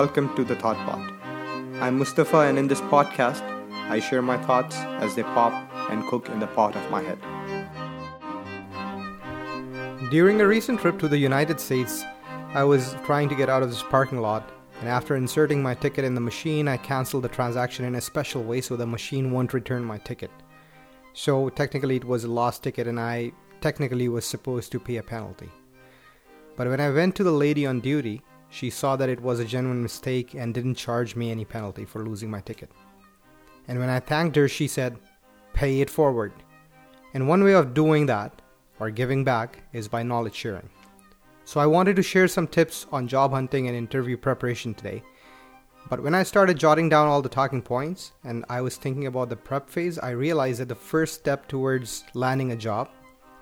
welcome to the Thought Pot. I'm Mustafa, and in this podcast, I share my thoughts as they pop and cook in the pot of my head. During a recent trip to the United States, I was trying to get out of this parking lot, and after inserting my ticket in the machine, I canceled the transaction in a special way so the machine won't return my ticket. So technically, it was a lost ticket, and I technically was supposed to pay a penalty. But when I went to the lady on duty, she saw that it was a genuine mistake and didn't charge me any penalty for losing my ticket. And when I thanked her, she said, Pay it forward. And one way of doing that, or giving back, is by knowledge sharing. So I wanted to share some tips on job hunting and interview preparation today. But when I started jotting down all the talking points and I was thinking about the prep phase, I realized that the first step towards landing a job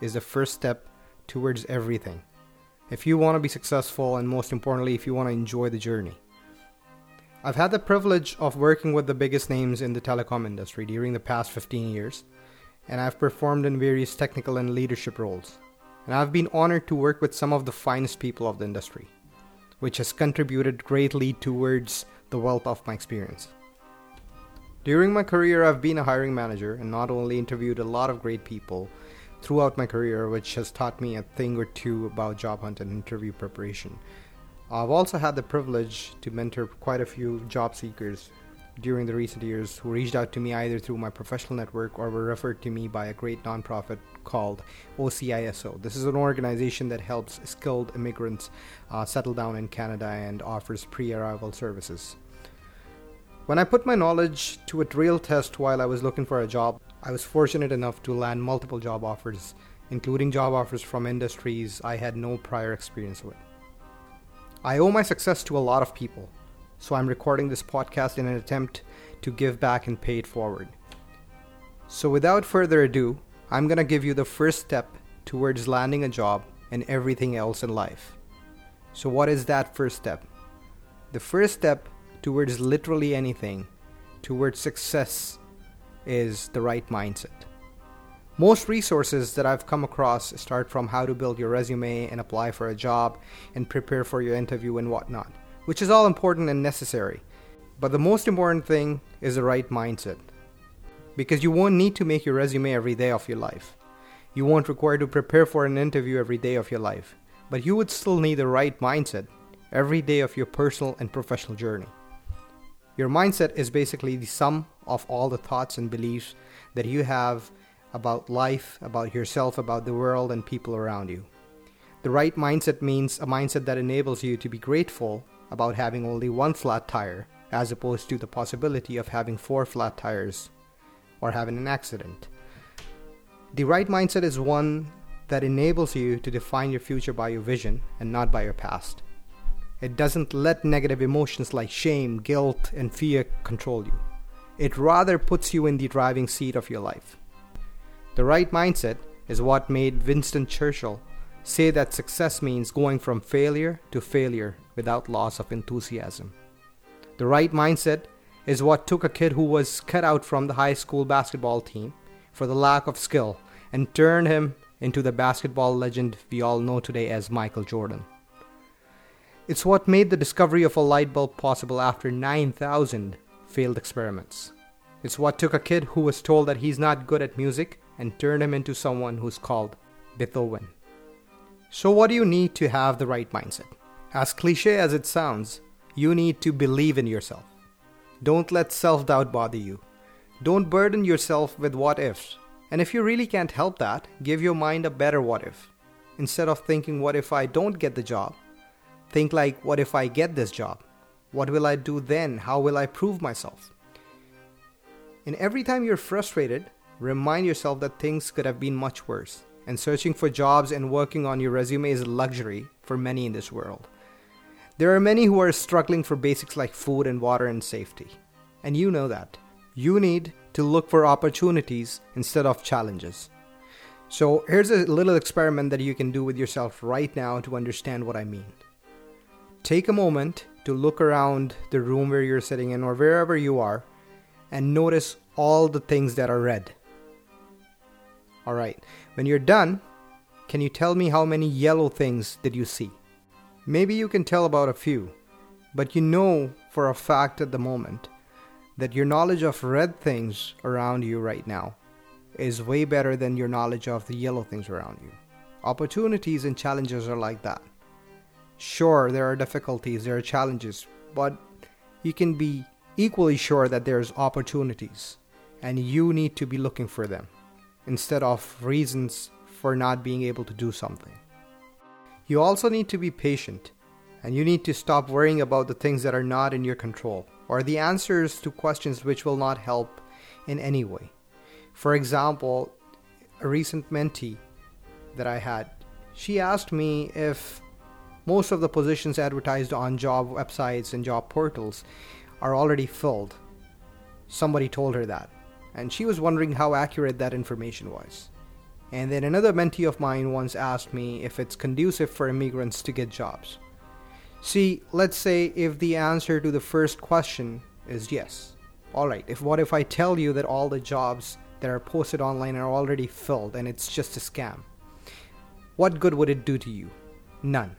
is the first step towards everything. If you want to be successful, and most importantly, if you want to enjoy the journey. I've had the privilege of working with the biggest names in the telecom industry during the past 15 years, and I've performed in various technical and leadership roles. And I've been honored to work with some of the finest people of the industry, which has contributed greatly towards the wealth of my experience. During my career, I've been a hiring manager and not only interviewed a lot of great people throughout my career, which has taught me a thing or two about job hunt and interview preparation. I've also had the privilege to mentor quite a few job seekers during the recent years who reached out to me either through my professional network or were referred to me by a great nonprofit called OCISO. This is an organization that helps skilled immigrants uh, settle down in Canada and offers pre arrival services. When I put my knowledge to a real test while I was looking for a job, I was fortunate enough to land multiple job offers, including job offers from industries I had no prior experience with. I owe my success to a lot of people, so I'm recording this podcast in an attempt to give back and pay it forward. So, without further ado, I'm going to give you the first step towards landing a job and everything else in life. So, what is that first step? The first step towards literally anything, towards success is the right mindset. Most resources that I've come across start from how to build your resume and apply for a job and prepare for your interview and whatnot, which is all important and necessary. But the most important thing is the right mindset. Because you won't need to make your resume every day of your life. You won't require to prepare for an interview every day of your life. But you would still need the right mindset every day of your personal and professional journey. Your mindset is basically the sum of all the thoughts and beliefs that you have about life, about yourself, about the world, and people around you. The right mindset means a mindset that enables you to be grateful about having only one flat tire, as opposed to the possibility of having four flat tires or having an accident. The right mindset is one that enables you to define your future by your vision and not by your past. It doesn't let negative emotions like shame, guilt, and fear control you. It rather puts you in the driving seat of your life. The right mindset is what made Winston Churchill say that success means going from failure to failure without loss of enthusiasm. The right mindset is what took a kid who was cut out from the high school basketball team for the lack of skill and turned him into the basketball legend we all know today as Michael Jordan. It's what made the discovery of a light bulb possible after 9,000 failed experiments. It's what took a kid who was told that he's not good at music and turned him into someone who's called Beethoven. So, what do you need to have the right mindset? As cliche as it sounds, you need to believe in yourself. Don't let self doubt bother you. Don't burden yourself with what ifs. And if you really can't help that, give your mind a better what if. Instead of thinking, what if I don't get the job? Think like, what if I get this job? What will I do then? How will I prove myself? And every time you're frustrated, remind yourself that things could have been much worse. And searching for jobs and working on your resume is a luxury for many in this world. There are many who are struggling for basics like food and water and safety. And you know that. You need to look for opportunities instead of challenges. So, here's a little experiment that you can do with yourself right now to understand what I mean. Take a moment to look around the room where you're sitting in or wherever you are and notice all the things that are red. Alright, when you're done, can you tell me how many yellow things did you see? Maybe you can tell about a few, but you know for a fact at the moment that your knowledge of red things around you right now is way better than your knowledge of the yellow things around you. Opportunities and challenges are like that. Sure, there are difficulties, there are challenges, but you can be equally sure that there's opportunities and you need to be looking for them instead of reasons for not being able to do something. You also need to be patient and you need to stop worrying about the things that are not in your control or the answers to questions which will not help in any way. For example, a recent mentee that I had, she asked me if most of the positions advertised on job websites and job portals are already filled. Somebody told her that, and she was wondering how accurate that information was. And then another mentee of mine once asked me if it's conducive for immigrants to get jobs. See, let's say if the answer to the first question is yes. Alright, if what if I tell you that all the jobs that are posted online are already filled and it's just a scam? What good would it do to you? None.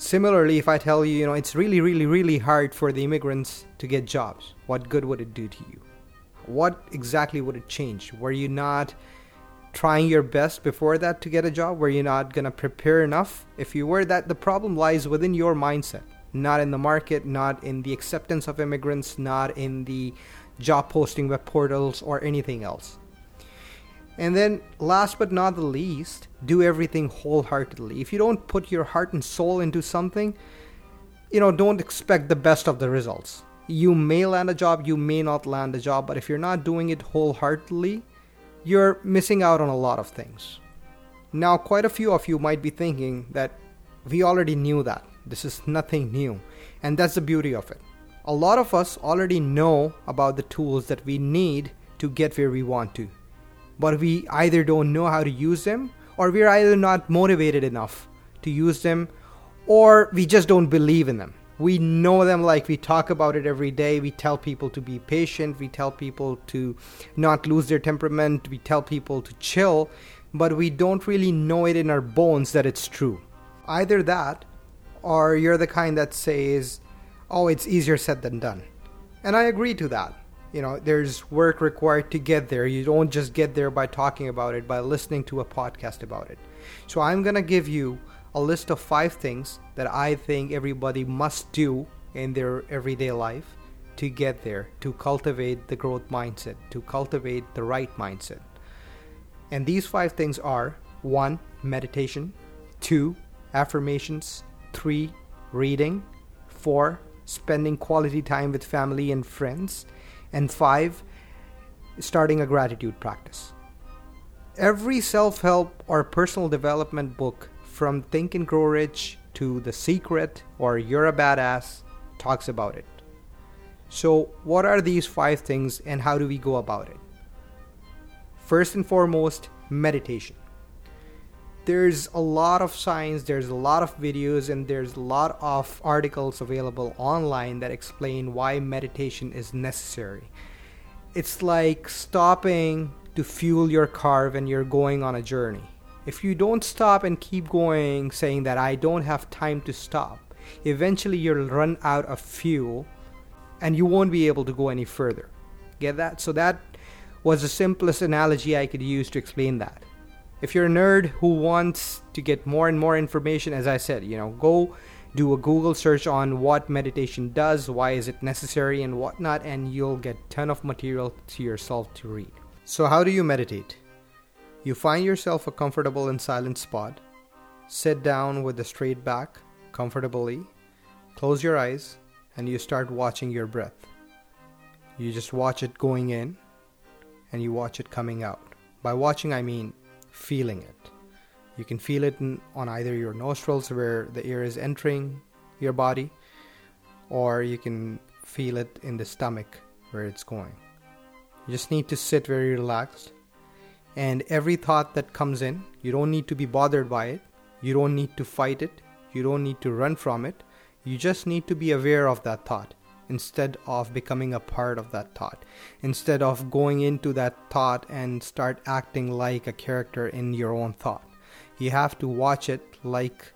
Similarly, if I tell you, you know, it's really, really, really hard for the immigrants to get jobs, what good would it do to you? What exactly would it change? Were you not trying your best before that to get a job? Were you not going to prepare enough? If you were, that the problem lies within your mindset, not in the market, not in the acceptance of immigrants, not in the job posting web portals or anything else. And then, last but not the least, do everything wholeheartedly. If you don't put your heart and soul into something, you know, don't expect the best of the results. You may land a job, you may not land a job, but if you're not doing it wholeheartedly, you're missing out on a lot of things. Now, quite a few of you might be thinking that we already knew that. This is nothing new. And that's the beauty of it. A lot of us already know about the tools that we need to get where we want to. But we either don't know how to use them, or we're either not motivated enough to use them, or we just don't believe in them. We know them like we talk about it every day. We tell people to be patient. We tell people to not lose their temperament. We tell people to chill but we don't really know it in our bones that it's true. Either that or you're the kind that says oh it's easier said than done. And i agree to that you know there's work required to get there you don't just get there by talking about it by listening to a podcast about it so i'm going to give you a list of five things that I think everybody must do in their everyday life to get there, to cultivate the growth mindset, to cultivate the right mindset. And these five things are one, meditation, two, affirmations, three, reading, four, spending quality time with family and friends, and five, starting a gratitude practice. Every self help or personal development book from Think and Grow Rich to The Secret or You're a Badass talks about it. So, what are these five things and how do we go about it? First and foremost, meditation. There's a lot of science, there's a lot of videos, and there's a lot of articles available online that explain why meditation is necessary. It's like stopping to fuel your car when you're going on a journey if you don't stop and keep going saying that I don't have time to stop, eventually you'll run out of fuel and you won't be able to go any further. Get that? So that was the simplest analogy I could use to explain that. If you're a nerd who wants to get more and more information, as I said, you know, go do a Google search on what meditation does, why is it necessary, and whatnot, and you'll get ton of material to yourself to read. So, how do you meditate? You find yourself a comfortable and silent spot. Sit down with a straight back, comfortably. Close your eyes, and you start watching your breath. You just watch it going in, and you watch it coming out. By watching, I mean feeling it. You can feel it in, on either your nostrils, where the air is entering your body, or you can feel it in the stomach, where it's going. You just need to sit very relaxed and every thought that comes in, you don't need to be bothered by it. You don't need to fight it. You don't need to run from it. You just need to be aware of that thought instead of becoming a part of that thought. Instead of going into that thought and start acting like a character in your own thought. You have to watch it like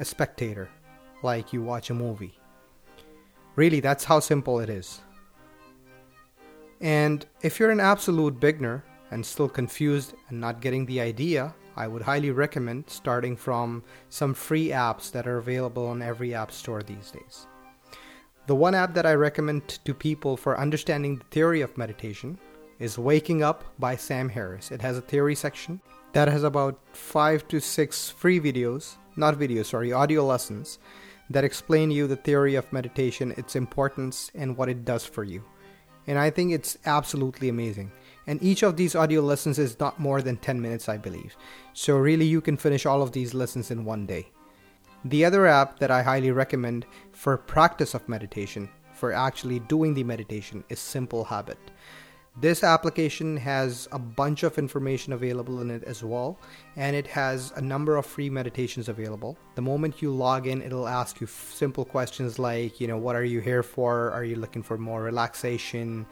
a spectator, like you watch a movie. Really, that's how simple it is. And if you're an absolute beginner and still confused and not getting the idea, I would highly recommend starting from some free apps that are available on every app store these days. The one app that I recommend to people for understanding the theory of meditation is Waking Up by Sam Harris. It has a theory section that has about five to six free videos, not videos, sorry, audio lessons that explain you the theory of meditation, its importance, and what it does for you. And I think it's absolutely amazing. And each of these audio lessons is not more than 10 minutes, I believe. So, really, you can finish all of these lessons in one day. The other app that I highly recommend for practice of meditation, for actually doing the meditation, is Simple Habit. This application has a bunch of information available in it as well, and it has a number of free meditations available. The moment you log in, it'll ask you simple questions like, you know, what are you here for? Are you looking for more relaxation,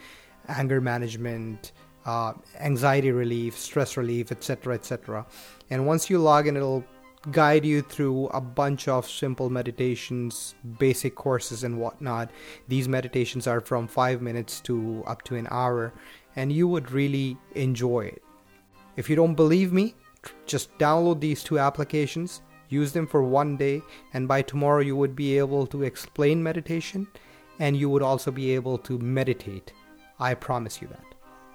anger management, uh, anxiety relief, stress relief, etc., etc. And once you log in, it'll guide you through a bunch of simple meditations, basic courses, and whatnot. These meditations are from five minutes to up to an hour, and you would really enjoy it. If you don't believe me, just download these two applications, use them for one day, and by tomorrow you would be able to explain meditation and you would also be able to meditate. I promise you that.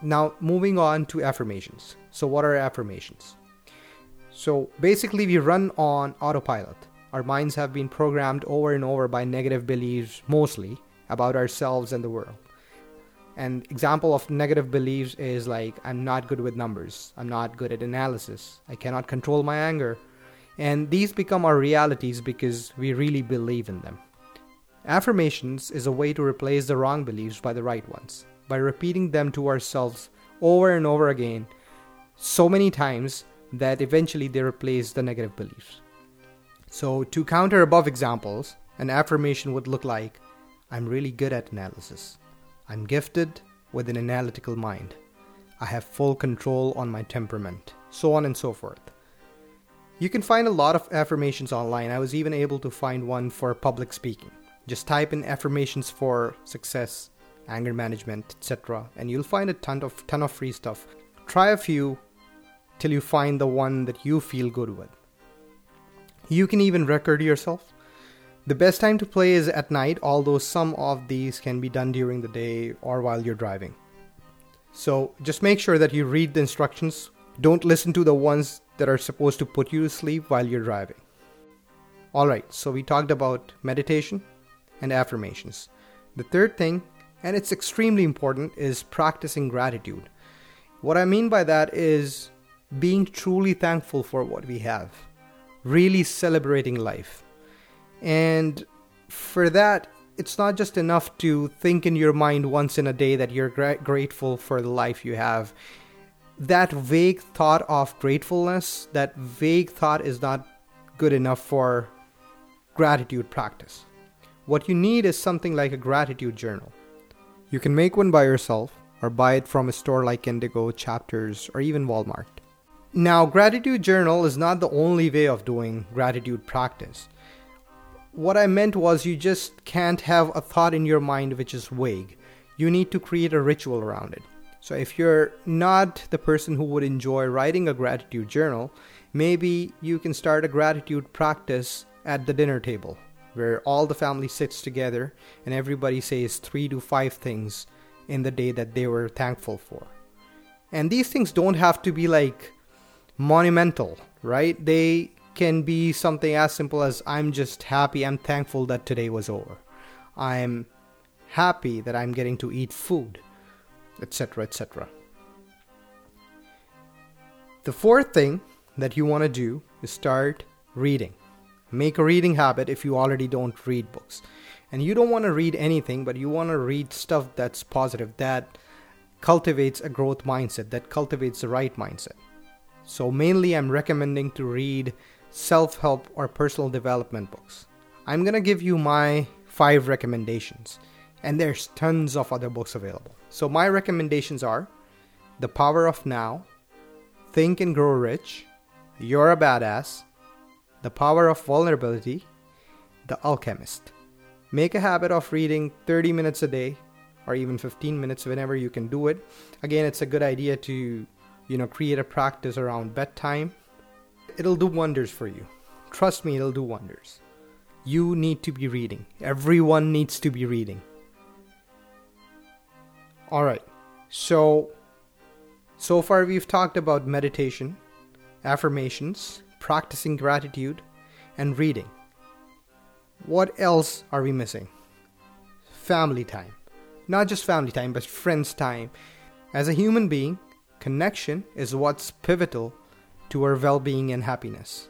Now, moving on to affirmations. So, what are affirmations? So basically, we run on autopilot. Our minds have been programmed over and over by negative beliefs, mostly about ourselves and the world. An example of negative beliefs is like, I'm not good with numbers, I'm not good at analysis, I cannot control my anger. And these become our realities because we really believe in them. Affirmations is a way to replace the wrong beliefs by the right ones. By repeating them to ourselves over and over again, so many times that eventually they replace the negative beliefs. So, to counter above examples, an affirmation would look like I'm really good at analysis. I'm gifted with an analytical mind. I have full control on my temperament, so on and so forth. You can find a lot of affirmations online. I was even able to find one for public speaking. Just type in affirmations for success, anger management, etc., and you'll find a ton of ton of free stuff. Try a few till you find the one that you feel good with. You can even record yourself. The best time to play is at night, although some of these can be done during the day or while you're driving. So just make sure that you read the instructions. Don't listen to the ones that are supposed to put you to sleep while you're driving. Alright, so we talked about meditation and affirmations. The third thing, and it's extremely important, is practicing gratitude. What I mean by that is being truly thankful for what we have, really celebrating life. And for that, it's not just enough to think in your mind once in a day that you're gra- grateful for the life you have. That vague thought of gratefulness, that vague thought is not good enough for gratitude practice. What you need is something like a gratitude journal. You can make one by yourself or buy it from a store like Indigo, Chapters, or even Walmart. Now, gratitude journal is not the only way of doing gratitude practice. What I meant was you just can't have a thought in your mind which is vague. You need to create a ritual around it. So, if you're not the person who would enjoy writing a gratitude journal, maybe you can start a gratitude practice at the dinner table where all the family sits together and everybody says three to five things in the day that they were thankful for. And these things don't have to be like monumental, right? They can be something as simple as I'm just happy, I'm thankful that today was over. I'm happy that I'm getting to eat food, etc., etc. The fourth thing that you want to do is start reading. Make a reading habit if you already don't read books. And you don't want to read anything, but you want to read stuff that's positive, that cultivates a growth mindset, that cultivates the right mindset. So, mainly, I'm recommending to read self help or personal development books. I'm gonna give you my five recommendations, and there's tons of other books available. So, my recommendations are The Power of Now, Think and Grow Rich, You're a Badass, The Power of Vulnerability, The Alchemist. Make a habit of reading 30 minutes a day or even 15 minutes whenever you can do it. Again, it's a good idea to, you know, create a practice around bedtime. It'll do wonders for you. Trust me, it'll do wonders. You need to be reading. Everyone needs to be reading. All right. So so far we've talked about meditation, affirmations, practicing gratitude, and reading. What else are we missing? Family time. Not just family time, but friends time. As a human being, connection is what's pivotal to our well being and happiness.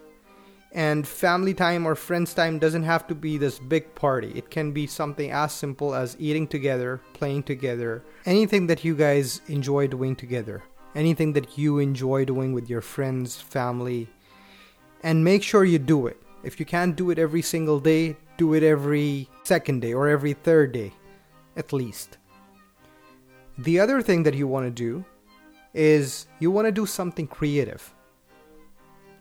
And family time or friends time doesn't have to be this big party. It can be something as simple as eating together, playing together, anything that you guys enjoy doing together, anything that you enjoy doing with your friends, family, and make sure you do it. If you can't do it every single day, do it every second day or every third day, at least. The other thing that you want to do is you want to do something creative.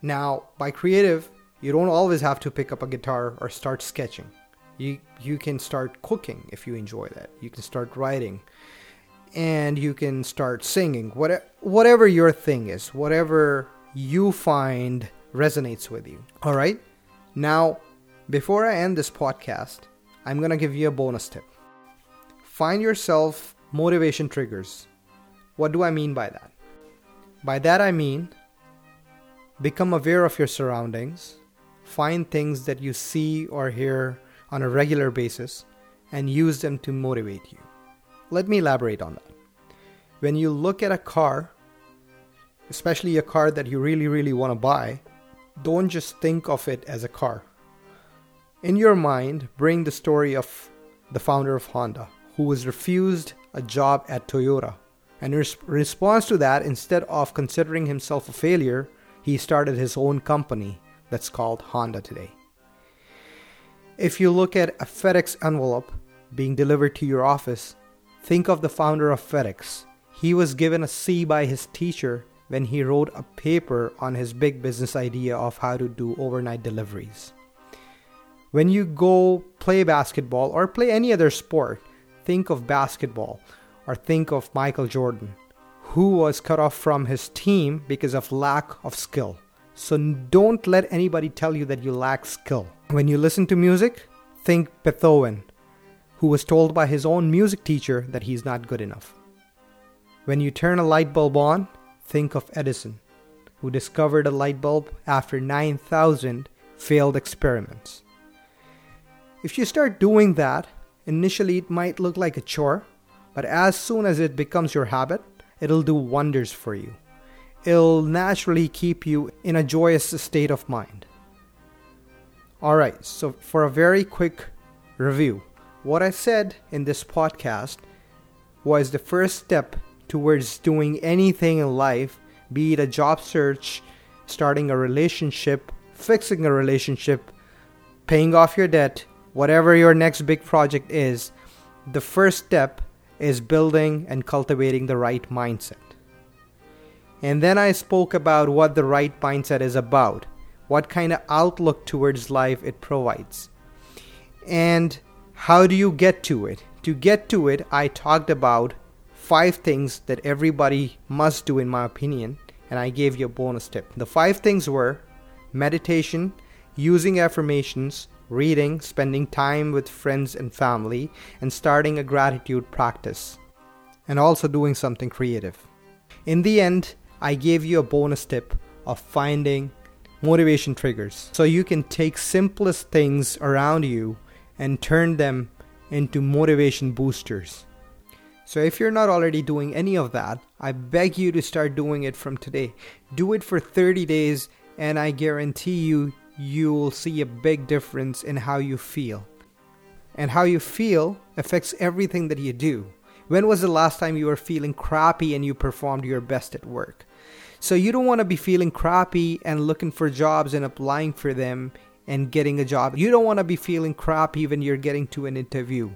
Now, by creative, you don't always have to pick up a guitar or start sketching. You you can start cooking if you enjoy that. You can start writing and you can start singing. What, whatever your thing is, whatever you find resonates with you. All right? Now, before I end this podcast, I'm going to give you a bonus tip. Find yourself motivation triggers. What do I mean by that? By that I mean become aware of your surroundings, find things that you see or hear on a regular basis, and use them to motivate you. Let me elaborate on that. When you look at a car, especially a car that you really, really want to buy, don't just think of it as a car. In your mind, bring the story of the founder of Honda, who was refused a job at Toyota. And in response to that, instead of considering himself a failure, he started his own company that's called Honda today. If you look at a FedEx envelope being delivered to your office, think of the founder of FedEx. He was given a C by his teacher when he wrote a paper on his big business idea of how to do overnight deliveries. When you go play basketball or play any other sport, think of basketball or think of Michael Jordan, who was cut off from his team because of lack of skill. So don't let anybody tell you that you lack skill. When you listen to music, think Beethoven, who was told by his own music teacher that he's not good enough. When you turn a light bulb on, think of Edison, who discovered a light bulb after 9,000 failed experiments. If you start doing that, initially it might look like a chore, but as soon as it becomes your habit, it'll do wonders for you. It'll naturally keep you in a joyous state of mind. Alright, so for a very quick review, what I said in this podcast was the first step towards doing anything in life, be it a job search, starting a relationship, fixing a relationship, paying off your debt, whatever your next big project is, the first step is building and cultivating the right mindset. And then I spoke about what the right mindset is about, what kind of outlook towards life it provides. And how do you get to it? To get to it, I talked about five things that everybody must do, in my opinion, and I gave you a bonus tip. The five things were meditation, using affirmations, reading, spending time with friends and family, and starting a gratitude practice, and also doing something creative. In the end, I gave you a bonus tip of finding motivation triggers so you can take simplest things around you and turn them into motivation boosters. So if you're not already doing any of that, I beg you to start doing it from today. Do it for 30 days and I guarantee you you will see a big difference in how you feel. And how you feel affects everything that you do. When was the last time you were feeling crappy and you performed your best at work? So you don't want to be feeling crappy and looking for jobs and applying for them and getting a job. You don't want to be feeling crappy when you're getting to an interview.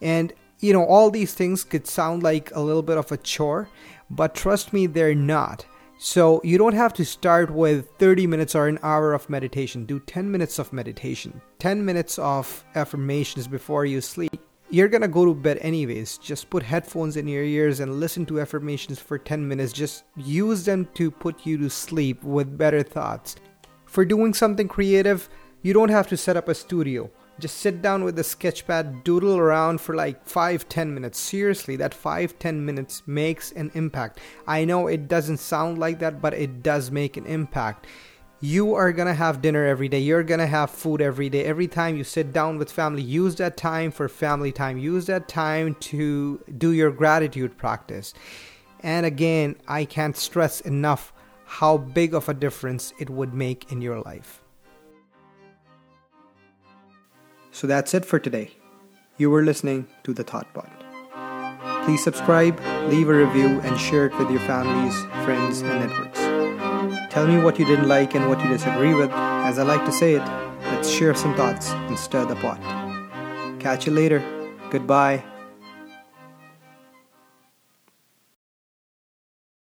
And you know, all these things could sound like a little bit of a chore, but trust me, they're not. So you don't have to start with 30 minutes or an hour of meditation. Do 10 minutes of meditation, 10 minutes of affirmations before you sleep. You're gonna go to bed anyways. Just put headphones in your ears and listen to affirmations for 10 minutes. Just use them to put you to sleep with better thoughts. For doing something creative, you don't have to set up a studio. Just sit down with a sketchpad, doodle around for like 5 10 minutes. Seriously, that 5 10 minutes makes an impact. I know it doesn't sound like that, but it does make an impact. You are gonna have dinner every day, you're gonna have food every day. Every time you sit down with family, use that time for family time, use that time to do your gratitude practice. And again, I can't stress enough how big of a difference it would make in your life. So that's it for today. You were listening to The Thought Pot. Please subscribe, leave a review, and share it with your families, friends, and networks. Tell me what you didn't like and what you disagree with. As I like to say it, let's share some thoughts and stir the pot. Catch you later. Goodbye.